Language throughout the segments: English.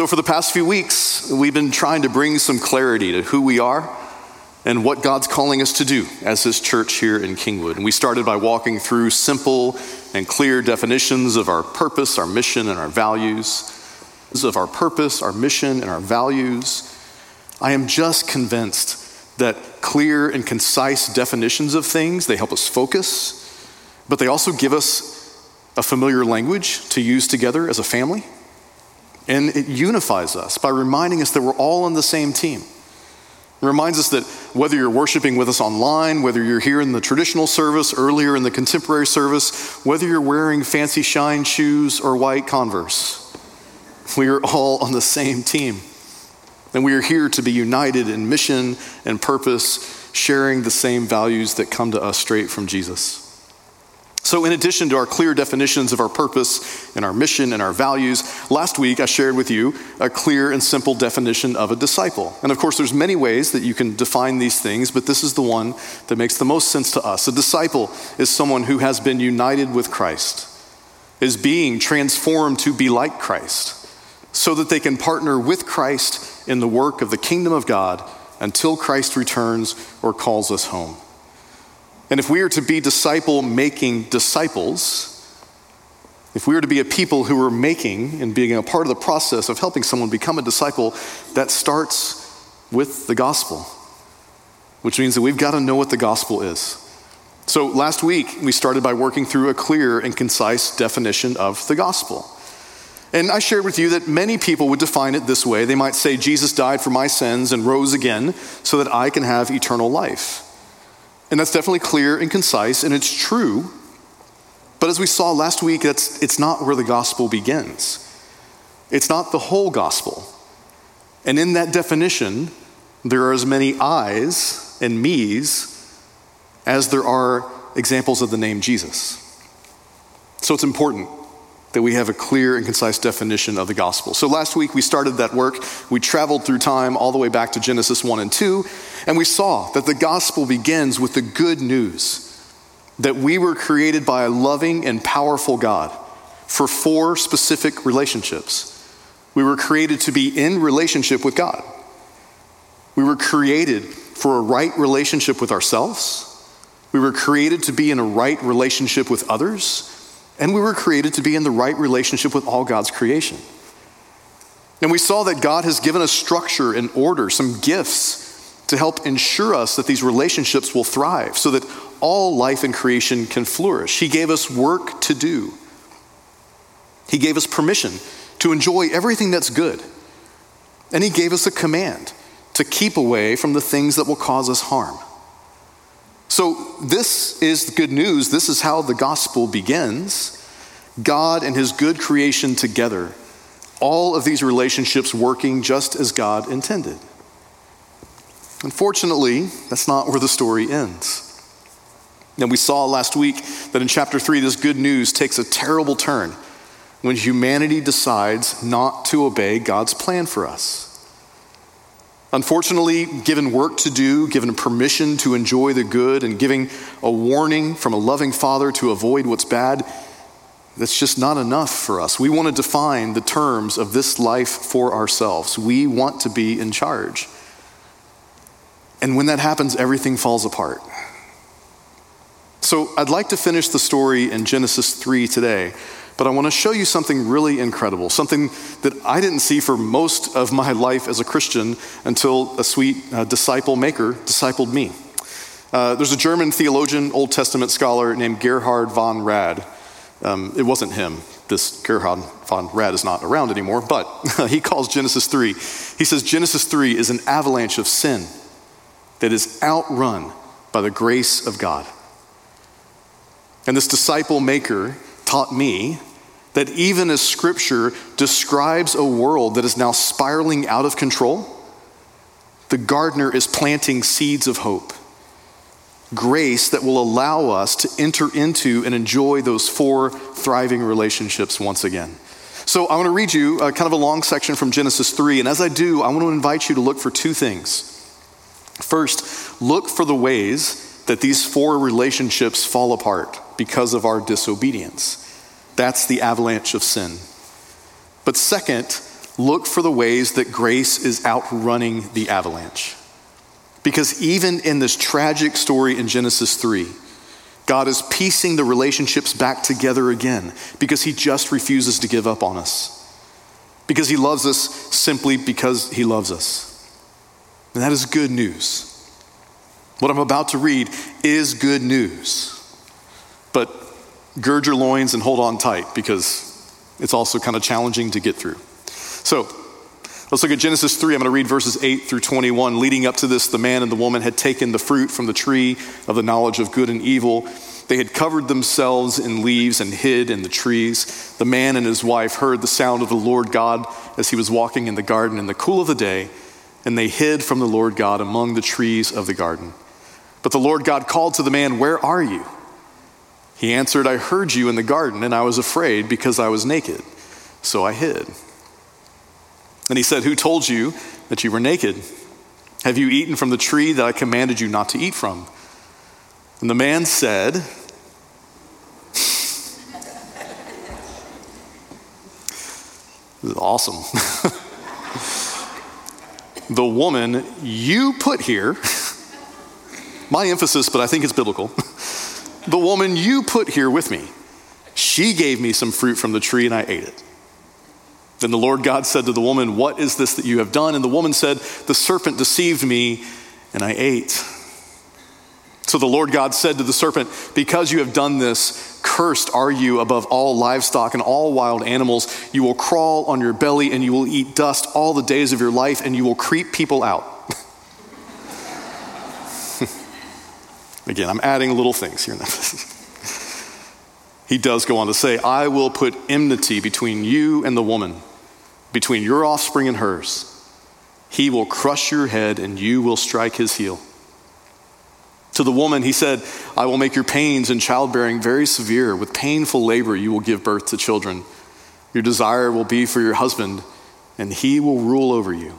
So, for the past few weeks, we've been trying to bring some clarity to who we are and what God's calling us to do as His church here in Kingwood. And we started by walking through simple and clear definitions of our purpose, our mission, and our values. Of our purpose, our mission, and our values. I am just convinced that clear and concise definitions of things, they help us focus, but they also give us a familiar language to use together as a family. And it unifies us by reminding us that we're all on the same team. It reminds us that whether you're worshiping with us online, whether you're here in the traditional service, earlier in the contemporary service, whether you're wearing fancy shine shoes or white Converse, we are all on the same team. And we are here to be united in mission and purpose, sharing the same values that come to us straight from Jesus. So, in addition to our clear definitions of our purpose and our mission and our values, last week I shared with you a clear and simple definition of a disciple. And of course, there's many ways that you can define these things, but this is the one that makes the most sense to us. A disciple is someone who has been united with Christ, is being transformed to be like Christ, so that they can partner with Christ in the work of the kingdom of God until Christ returns or calls us home. And if we are to be disciple making disciples, if we are to be a people who are making and being a part of the process of helping someone become a disciple, that starts with the gospel, which means that we've got to know what the gospel is. So last week, we started by working through a clear and concise definition of the gospel. And I shared with you that many people would define it this way. They might say, Jesus died for my sins and rose again so that I can have eternal life. And that's definitely clear and concise, and it's true. But as we saw last week, that's, it's not where the gospel begins. It's not the whole gospel. And in that definition, there are as many I's and me's as there are examples of the name Jesus. So it's important that we have a clear and concise definition of the gospel. So last week we started that work. We traveled through time all the way back to Genesis 1 and 2, and we saw that the gospel begins with the good news that we were created by a loving and powerful God for four specific relationships. We were created to be in relationship with God. We were created for a right relationship with ourselves. We were created to be in a right relationship with others and we were created to be in the right relationship with all God's creation. And we saw that God has given us structure and order, some gifts to help ensure us that these relationships will thrive so that all life and creation can flourish. He gave us work to do, He gave us permission to enjoy everything that's good. And He gave us a command to keep away from the things that will cause us harm. So, this is the good news. This is how the gospel begins. God and his good creation together, all of these relationships working just as God intended. Unfortunately, that's not where the story ends. And we saw last week that in chapter 3, this good news takes a terrible turn when humanity decides not to obey God's plan for us. Unfortunately, given work to do, given permission to enjoy the good, and giving a warning from a loving father to avoid what's bad, that's just not enough for us. We want to define the terms of this life for ourselves. We want to be in charge. And when that happens, everything falls apart. So I'd like to finish the story in Genesis 3 today but I want to show you something really incredible, something that I didn't see for most of my life as a Christian until a sweet uh, disciple maker discipled me. Uh, there's a German theologian, Old Testament scholar named Gerhard von Rad. Um, it wasn't him. This Gerhard von Rad is not around anymore, but he calls Genesis 3. He says Genesis 3 is an avalanche of sin that is outrun by the grace of God. And this disciple maker taught me that even as Scripture describes a world that is now spiraling out of control, the gardener is planting seeds of hope. Grace that will allow us to enter into and enjoy those four thriving relationships once again. So, I want to read you a, kind of a long section from Genesis 3. And as I do, I want to invite you to look for two things. First, look for the ways that these four relationships fall apart because of our disobedience. That's the avalanche of sin. But second, look for the ways that grace is outrunning the avalanche. Because even in this tragic story in Genesis 3, God is piecing the relationships back together again because he just refuses to give up on us. Because he loves us simply because he loves us. And that is good news. What I'm about to read is good news. But gird your loins and hold on tight because it's also kind of challenging to get through. So, let's look at Genesis 3. I'm going to read verses 8 through 21. Leading up to this, the man and the woman had taken the fruit from the tree of the knowledge of good and evil. They had covered themselves in leaves and hid in the trees. The man and his wife heard the sound of the Lord God as he was walking in the garden in the cool of the day, and they hid from the Lord God among the trees of the garden. But the Lord God called to the man, Where are you? He answered, I heard you in the garden, and I was afraid because I was naked, so I hid. And he said, Who told you that you were naked? Have you eaten from the tree that I commanded you not to eat from? And the man said, This is awesome. the woman you put here, my emphasis, but I think it's biblical. The woman you put here with me, she gave me some fruit from the tree and I ate it. Then the Lord God said to the woman, What is this that you have done? And the woman said, The serpent deceived me and I ate. So the Lord God said to the serpent, Because you have done this, cursed are you above all livestock and all wild animals. You will crawl on your belly and you will eat dust all the days of your life and you will creep people out. Again, I'm adding little things here. he does go on to say, I will put enmity between you and the woman, between your offspring and hers. He will crush your head and you will strike his heel. To the woman, he said, I will make your pains in childbearing very severe. With painful labor, you will give birth to children. Your desire will be for your husband, and he will rule over you.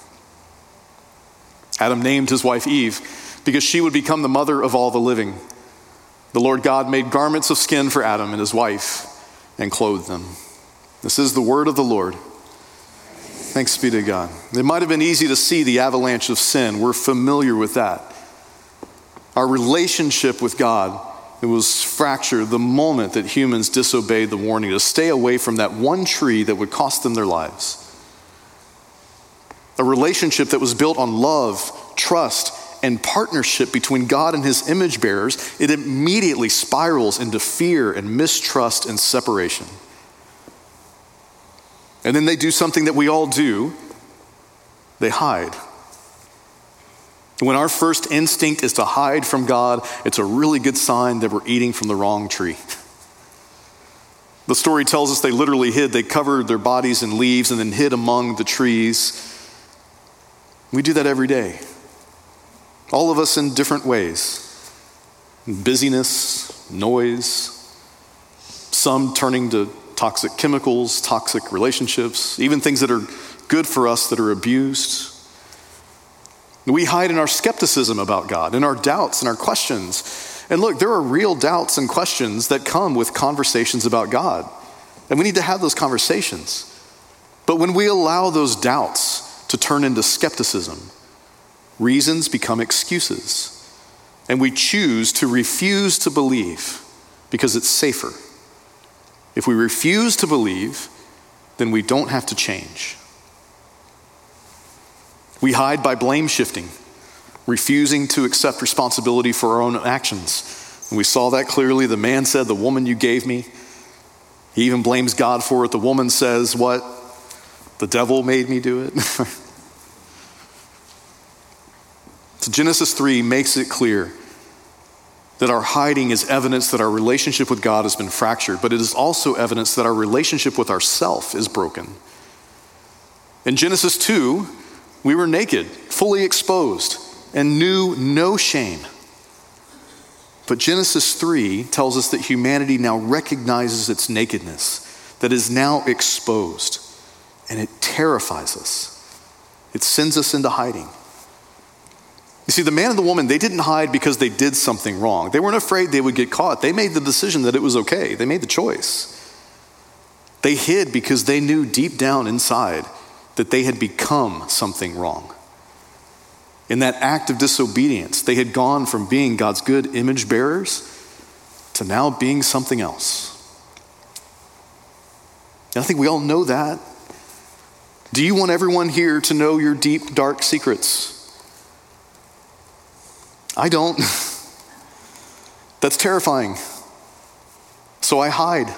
Adam named his wife Eve because she would become the mother of all the living. The Lord God made garments of skin for Adam and his wife and clothed them. This is the word of the Lord. Thanks be to God. It might have been easy to see the avalanche of sin. We're familiar with that. Our relationship with God it was fractured the moment that humans disobeyed the warning to stay away from that one tree that would cost them their lives a relationship that was built on love, trust, and partnership between God and his image bearers, it immediately spirals into fear and mistrust and separation. And then they do something that we all do they hide. When our first instinct is to hide from God, it's a really good sign that we're eating from the wrong tree. The story tells us they literally hid. They covered their bodies in leaves and then hid among the trees. We do that every day. All of us in different ways busyness, noise, some turning to toxic chemicals, toxic relationships, even things that are good for us that are abused. We hide in our skepticism about God, in our doubts and our questions. And look, there are real doubts and questions that come with conversations about God. And we need to have those conversations. But when we allow those doubts to turn into skepticism. Reasons become excuses. And we choose to refuse to believe because it's safer. If we refuse to believe, then we don't have to change. We hide by blame shifting, refusing to accept responsibility for our own actions. And we saw that clearly. The man said, The woman you gave me. He even blames God for it. The woman says, What? The devil made me do it. so Genesis 3 makes it clear that our hiding is evidence that our relationship with God has been fractured, but it is also evidence that our relationship with ourself is broken. In Genesis 2, we were naked, fully exposed, and knew no shame. But Genesis 3 tells us that humanity now recognizes its nakedness, that is now exposed, and it terrifies us. It sends us into hiding. You see, the man and the woman, they didn't hide because they did something wrong. They weren't afraid they would get caught. They made the decision that it was okay, they made the choice. They hid because they knew deep down inside that they had become something wrong. In that act of disobedience, they had gone from being God's good image bearers to now being something else. And I think we all know that. Do you want everyone here to know your deep, dark secrets? I don't. That's terrifying. So I hide.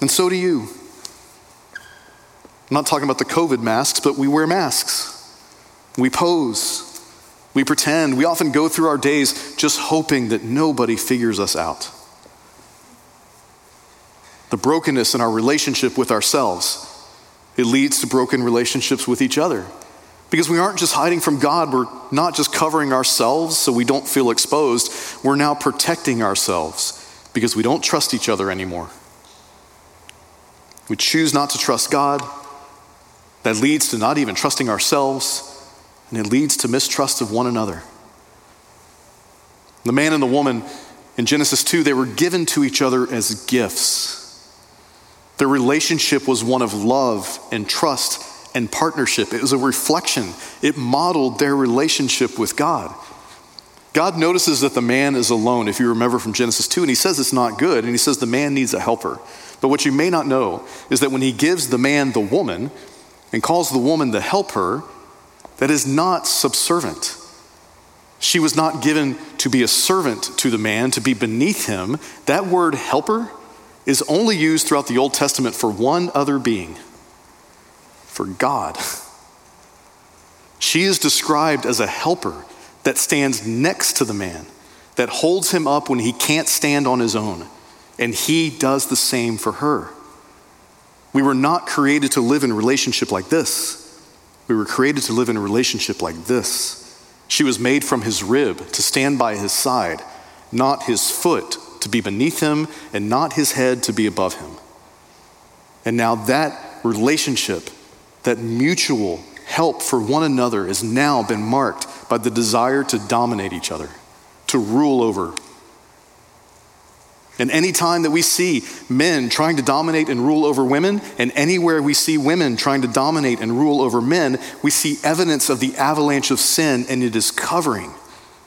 And so do you. I'm not talking about the COVID masks, but we wear masks. We pose. We pretend. We often go through our days just hoping that nobody figures us out. The brokenness in our relationship with ourselves, it leads to broken relationships with each other. Because we aren't just hiding from God, we're not just covering ourselves so we don't feel exposed, we're now protecting ourselves because we don't trust each other anymore. We choose not to trust God. That leads to not even trusting ourselves, and it leads to mistrust of one another. The man and the woman in Genesis 2, they were given to each other as gifts. Their relationship was one of love and trust and partnership. It was a reflection, it modeled their relationship with God. God notices that the man is alone, if you remember from Genesis 2, and he says it's not good, and he says the man needs a helper. But what you may not know is that when he gives the man the woman and calls the woman the helper, that is not subservient. She was not given to be a servant to the man, to be beneath him. That word helper is only used throughout the Old Testament for one other being for God. She is described as a helper that stands next to the man, that holds him up when he can't stand on his own, and he does the same for her. We were not created to live in a relationship like this. We were created to live in a relationship like this. She was made from his rib to stand by his side, not his foot to be beneath him, and not his head to be above him. And now that relationship that mutual help for one another has now been marked by the desire to dominate each other, to rule over. And any time that we see men trying to dominate and rule over women, and anywhere we see women trying to dominate and rule over men, we see evidence of the avalanche of sin, and it is covering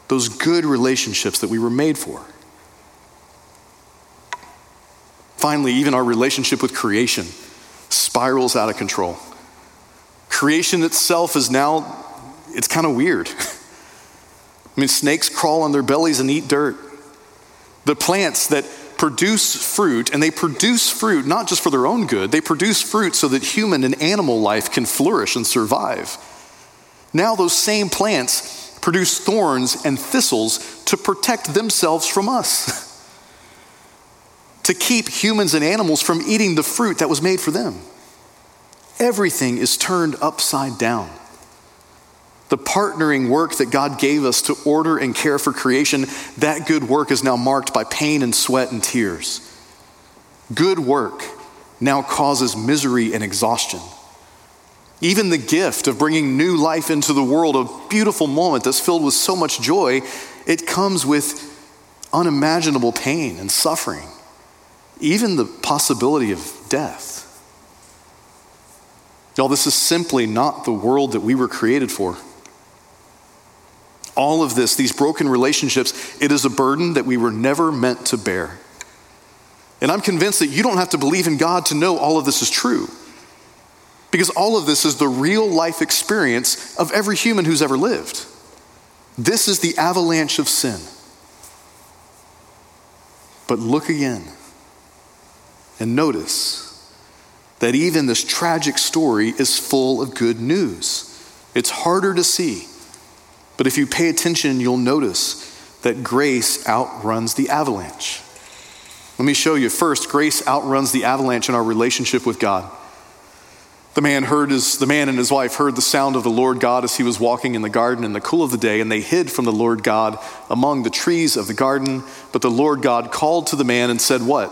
those good relationships that we were made for. Finally, even our relationship with creation spirals out of control. Creation itself is now, it's kind of weird. I mean, snakes crawl on their bellies and eat dirt. The plants that produce fruit, and they produce fruit not just for their own good, they produce fruit so that human and animal life can flourish and survive. Now, those same plants produce thorns and thistles to protect themselves from us, to keep humans and animals from eating the fruit that was made for them. Everything is turned upside down. The partnering work that God gave us to order and care for creation, that good work is now marked by pain and sweat and tears. Good work now causes misery and exhaustion. Even the gift of bringing new life into the world, a beautiful moment that's filled with so much joy, it comes with unimaginable pain and suffering, even the possibility of death. Y'all, this is simply not the world that we were created for. All of this, these broken relationships, it is a burden that we were never meant to bear. And I'm convinced that you don't have to believe in God to know all of this is true. Because all of this is the real life experience of every human who's ever lived. This is the avalanche of sin. But look again and notice that even this tragic story is full of good news. It's harder to see, but if you pay attention, you'll notice that grace outruns the avalanche. Let me show you. First, grace outruns the avalanche in our relationship with God. The man heard his, the man and his wife heard the sound of the Lord God as he was walking in the garden in the cool of the day, and they hid from the Lord God among the trees of the garden. But the Lord God called to the man and said, What?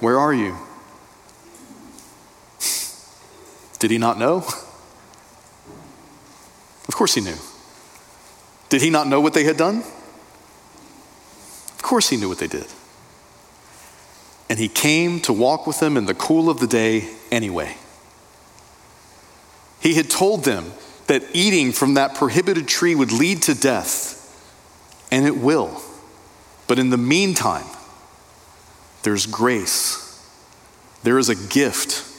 Where are you? Did he not know? Of course he knew. Did he not know what they had done? Of course he knew what they did. And he came to walk with them in the cool of the day anyway. He had told them that eating from that prohibited tree would lead to death, and it will. But in the meantime, there's grace, there is a gift,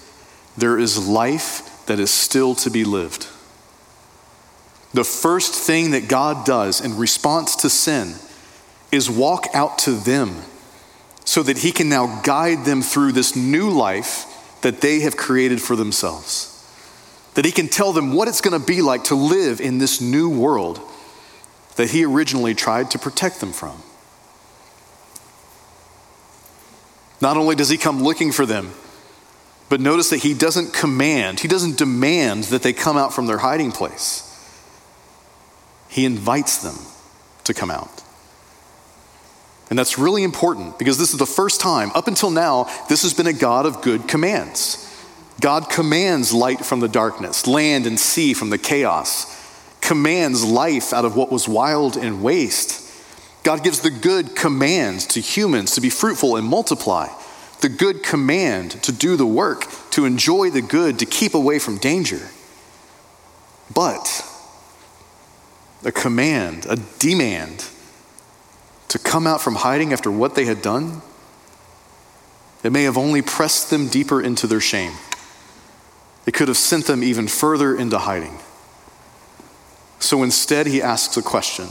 there is life that is still to be lived. The first thing that God does in response to sin is walk out to them so that he can now guide them through this new life that they have created for themselves. That he can tell them what it's going to be like to live in this new world that he originally tried to protect them from. Not only does he come looking for them, but notice that he doesn't command, he doesn't demand that they come out from their hiding place. He invites them to come out. And that's really important because this is the first time, up until now, this has been a God of good commands. God commands light from the darkness, land and sea from the chaos, commands life out of what was wild and waste. God gives the good commands to humans to be fruitful and multiply, the good command to do the work, to enjoy the good, to keep away from danger. But a command, a demand to come out from hiding after what they had done, it may have only pressed them deeper into their shame. It could have sent them even further into hiding. So instead, he asks a question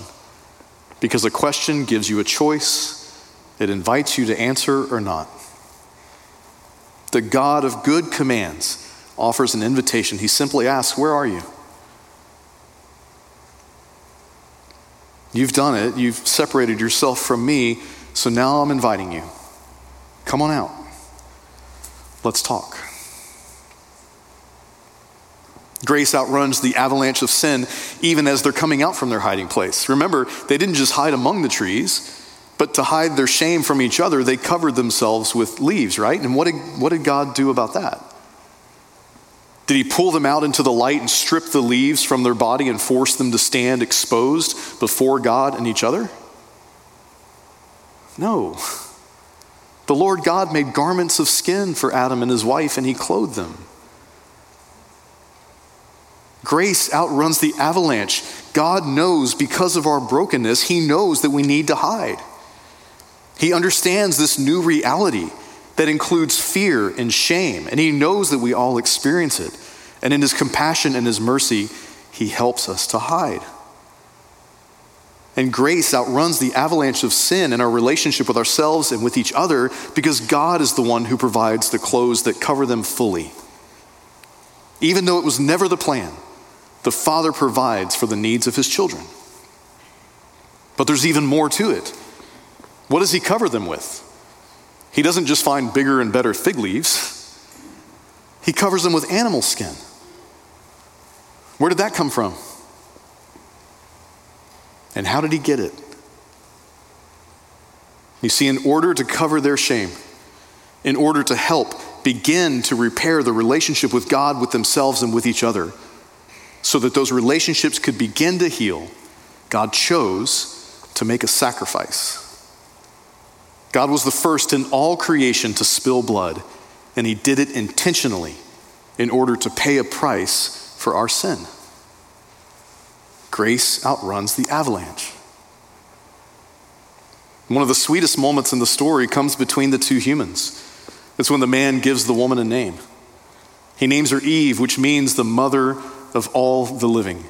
because a question gives you a choice, it invites you to answer or not. The God of good commands offers an invitation. He simply asks, Where are you? You've done it. You've separated yourself from me. So now I'm inviting you. Come on out. Let's talk. Grace outruns the avalanche of sin even as they're coming out from their hiding place. Remember, they didn't just hide among the trees, but to hide their shame from each other, they covered themselves with leaves, right? And what did, what did God do about that? Did he pull them out into the light and strip the leaves from their body and force them to stand exposed before God and each other? No. The Lord God made garments of skin for Adam and his wife, and he clothed them. Grace outruns the avalanche. God knows because of our brokenness, He knows that we need to hide. He understands this new reality that includes fear and shame, and He knows that we all experience it. And in His compassion and His mercy, He helps us to hide. And grace outruns the avalanche of sin in our relationship with ourselves and with each other because God is the one who provides the clothes that cover them fully. Even though it was never the plan, the Father provides for the needs of His children. But there's even more to it. What does He cover them with? He doesn't just find bigger and better fig leaves, he covers them with animal skin. Where did that come from? And how did he get it? You see, in order to cover their shame, in order to help begin to repair the relationship with God, with themselves, and with each other, so that those relationships could begin to heal, God chose to make a sacrifice. God was the first in all creation to spill blood, and he did it intentionally in order to pay a price for our sin. Grace outruns the avalanche. One of the sweetest moments in the story comes between the two humans. It's when the man gives the woman a name. He names her Eve, which means the mother of all the living.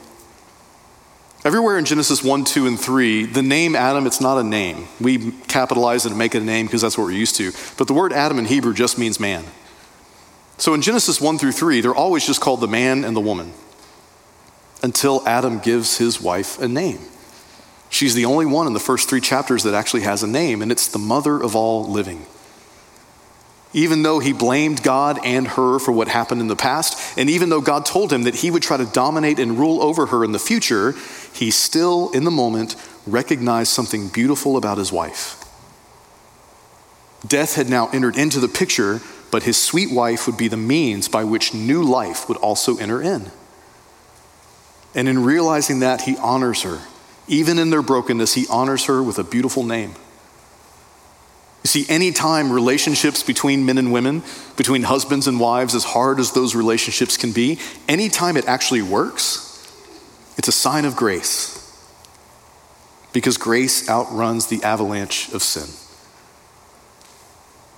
Everywhere in Genesis 1, 2, and 3, the name Adam, it's not a name. We capitalize it and make it a name because that's what we're used to. But the word Adam in Hebrew just means man. So in Genesis 1 through 3, they're always just called the man and the woman until Adam gives his wife a name. She's the only one in the first three chapters that actually has a name, and it's the mother of all living. Even though he blamed God and her for what happened in the past, and even though God told him that he would try to dominate and rule over her in the future, he still, in the moment, recognized something beautiful about his wife. Death had now entered into the picture, but his sweet wife would be the means by which new life would also enter in. And in realizing that, he honors her. Even in their brokenness, he honors her with a beautiful name. You see, anytime relationships between men and women, between husbands and wives, as hard as those relationships can be, anytime it actually works, it's a sign of grace. Because grace outruns the avalanche of sin.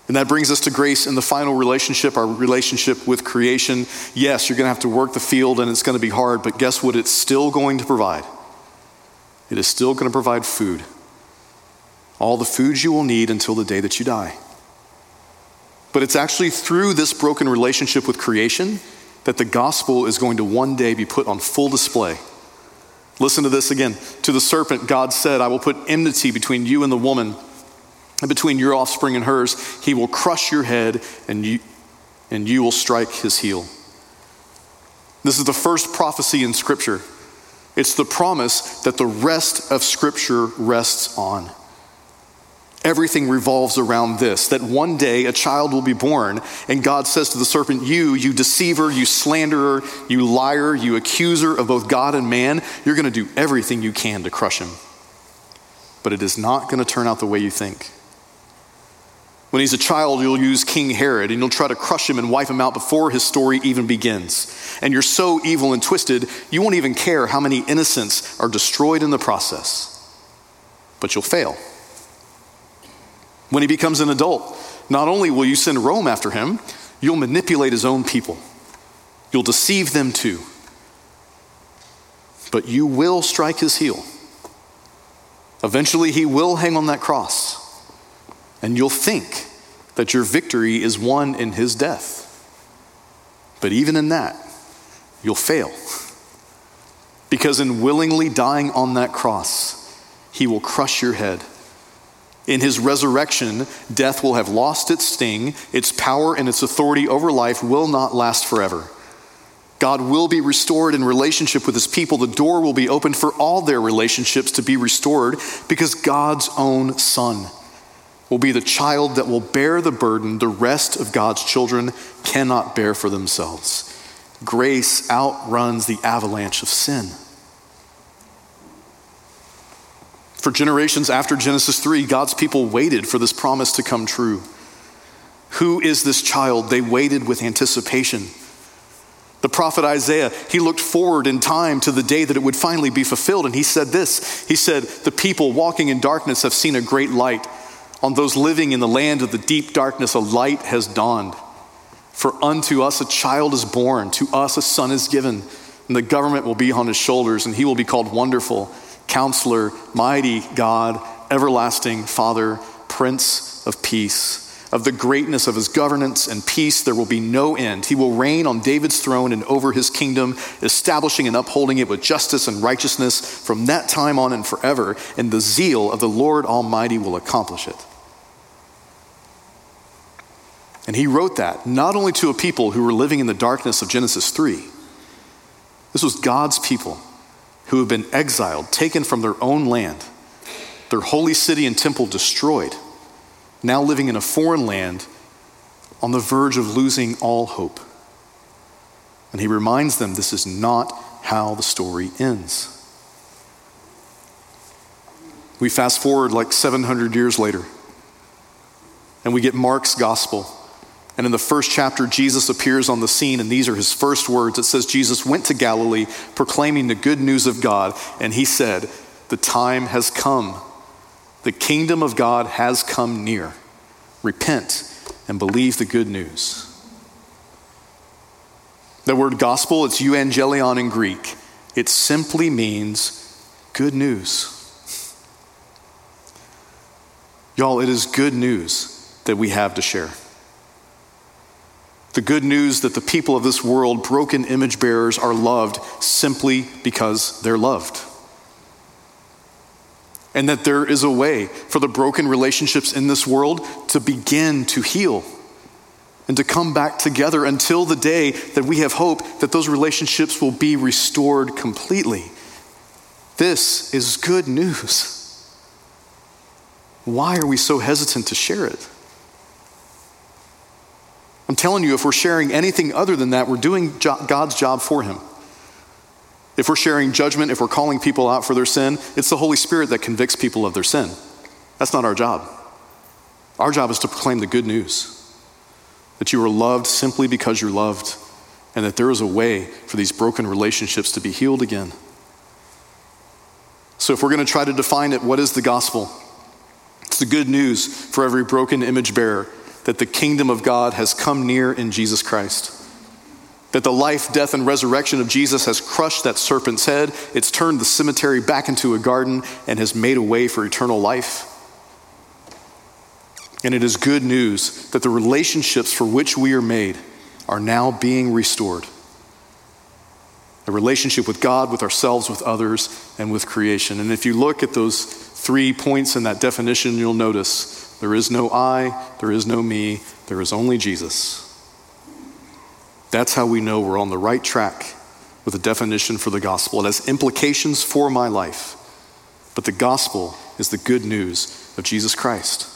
And that brings us to grace in the final relationship, our relationship with creation. Yes, you're going to have to work the field and it's going to be hard, but guess what? It's still going to provide. It is still going to provide food all the foods you will need until the day that you die. But it's actually through this broken relationship with creation that the gospel is going to one day be put on full display. Listen to this again. To the serpent, God said, I will put enmity between you and the woman, and between your offspring and hers. He will crush your head, and you, and you will strike his heel. This is the first prophecy in Scripture. It's the promise that the rest of Scripture rests on. Everything revolves around this that one day a child will be born, and God says to the serpent, You, you deceiver, you slanderer, you liar, you accuser of both God and man, you're going to do everything you can to crush him. But it is not going to turn out the way you think. When he's a child, you'll use King Herod and you'll try to crush him and wipe him out before his story even begins. And you're so evil and twisted, you won't even care how many innocents are destroyed in the process. But you'll fail. When he becomes an adult, not only will you send Rome after him, you'll manipulate his own people. You'll deceive them too. But you will strike his heel. Eventually, he will hang on that cross. And you'll think that your victory is won in his death. But even in that, you'll fail. Because in willingly dying on that cross, he will crush your head in his resurrection, death will have lost its sting, its power and its authority over life will not last forever. God will be restored in relationship with his people. The door will be opened for all their relationships to be restored because God's own Son will be the child that will bear the burden the rest of God's children cannot bear for themselves. Grace outruns the avalanche of sin. For generations after Genesis 3, God's people waited for this promise to come true. Who is this child? They waited with anticipation. The prophet Isaiah, he looked forward in time to the day that it would finally be fulfilled, and he said this He said, The people walking in darkness have seen a great light. On those living in the land of the deep darkness, a light has dawned. For unto us a child is born, to us a son is given, and the government will be on his shoulders, and he will be called Wonderful Counselor, Mighty God, Everlasting Father, Prince of Peace. Of the greatness of his governance and peace, there will be no end. He will reign on David's throne and over his kingdom, establishing and upholding it with justice and righteousness from that time on and forever, and the zeal of the Lord Almighty will accomplish it. And he wrote that not only to a people who were living in the darkness of Genesis 3, this was God's people who have been exiled, taken from their own land, their holy city and temple destroyed, now living in a foreign land on the verge of losing all hope. And he reminds them this is not how the story ends. We fast forward like 700 years later, and we get Mark's gospel and in the first chapter, Jesus appears on the scene, and these are his first words. It says, Jesus went to Galilee proclaiming the good news of God, and he said, The time has come. The kingdom of God has come near. Repent and believe the good news. The word gospel, it's euangelion in Greek. It simply means good news. Y'all, it is good news that we have to share. The good news that the people of this world, broken image bearers, are loved simply because they're loved. And that there is a way for the broken relationships in this world to begin to heal. and to come back together until the day that we have hope that those relationships will be restored completely. This is good news. Why are we so hesitant to share it? I'm telling you, if we're sharing anything other than that, we're doing God's job for Him. If we're sharing judgment, if we're calling people out for their sin, it's the Holy Spirit that convicts people of their sin. That's not our job. Our job is to proclaim the good news that you are loved simply because you're loved, and that there is a way for these broken relationships to be healed again. So, if we're going to try to define it, what is the gospel? It's the good news for every broken image bearer that the kingdom of God has come near in Jesus Christ. That the life, death, and resurrection of Jesus has crushed that serpent's head, it's turned the cemetery back into a garden, and has made a way for eternal life. And it is good news that the relationships for which we are made are now being restored. A relationship with God, with ourselves, with others, and with creation. And if you look at those three points in that definition, you'll notice there is no I, there is no me, there is only Jesus. That's how we know we're on the right track with a definition for the gospel. It has implications for my life, but the gospel is the good news of Jesus Christ.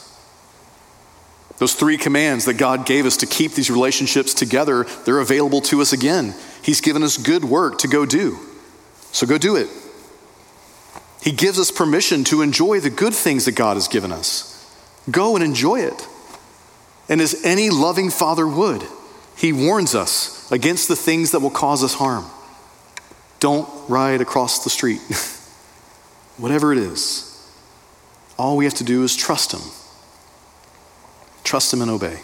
Those three commands that God gave us to keep these relationships together, they're available to us again. He's given us good work to go do. So go do it. He gives us permission to enjoy the good things that God has given us. Go and enjoy it. And as any loving father would, he warns us against the things that will cause us harm. Don't ride across the street. Whatever it is, all we have to do is trust him Trust Him and obey.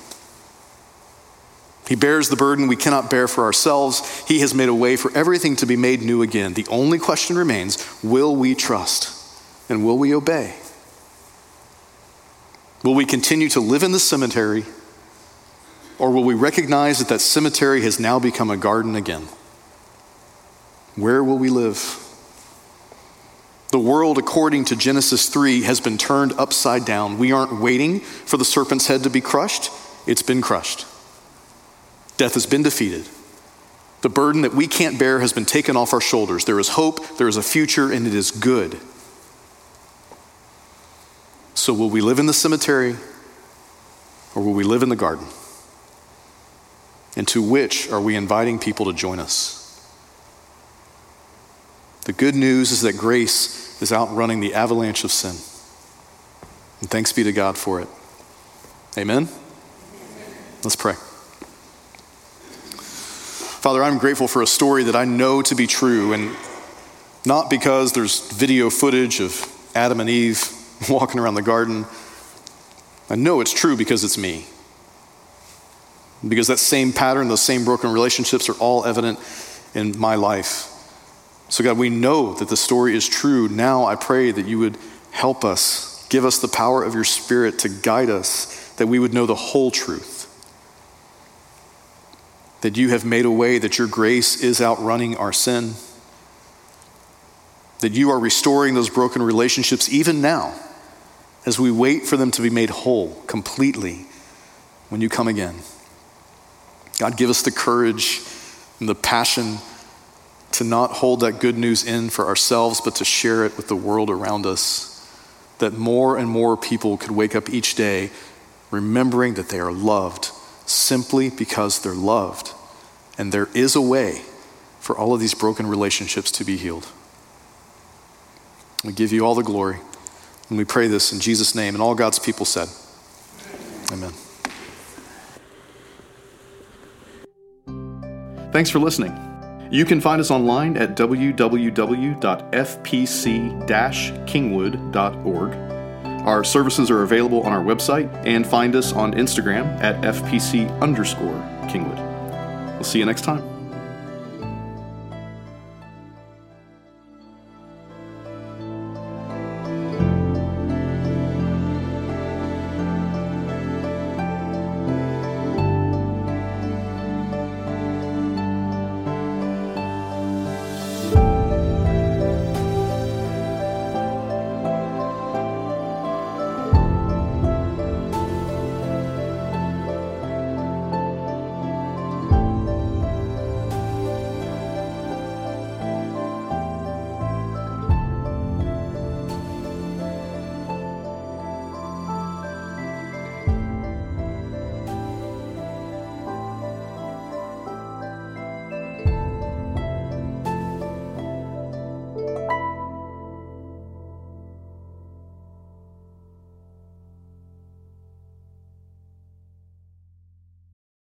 He bears the burden we cannot bear for ourselves. He has made a way for everything to be made new again. The only question remains will we trust and will we obey? Will we continue to live in the cemetery or will we recognize that that cemetery has now become a garden again? Where will we live? The world, according to Genesis 3, has been turned upside down. We aren't waiting for the serpent's head to be crushed, it's been crushed. Death has been defeated. The burden that we can't bear has been taken off our shoulders. There is hope, there is a future, and it is good. So, will we live in the cemetery or will we live in the garden? And to which are we inviting people to join us? The good news is that grace is outrunning the avalanche of sin. And thanks be to God for it. Amen? Let's pray. Father, I'm grateful for a story that I know to be true, and not because there's video footage of Adam and Eve walking around the garden. I know it's true because it's me. Because that same pattern, those same broken relationships are all evident in my life. So, God, we know that the story is true. Now I pray that you would help us, give us the power of your Spirit to guide us, that we would know the whole truth. That you have made a way, that your grace is outrunning our sin, that you are restoring those broken relationships even now as we wait for them to be made whole completely when you come again. God, give us the courage and the passion to not hold that good news in for ourselves, but to share it with the world around us. That more and more people could wake up each day remembering that they are loved simply because they're loved. And there is a way for all of these broken relationships to be healed. We give you all the glory. And we pray this in Jesus' name. And all God's people said, Amen. Thanks for listening. You can find us online at www.fpc-kingwood.org. Our services are available on our website and find us on Instagram at fpc underscore kingwood. We'll see you next time.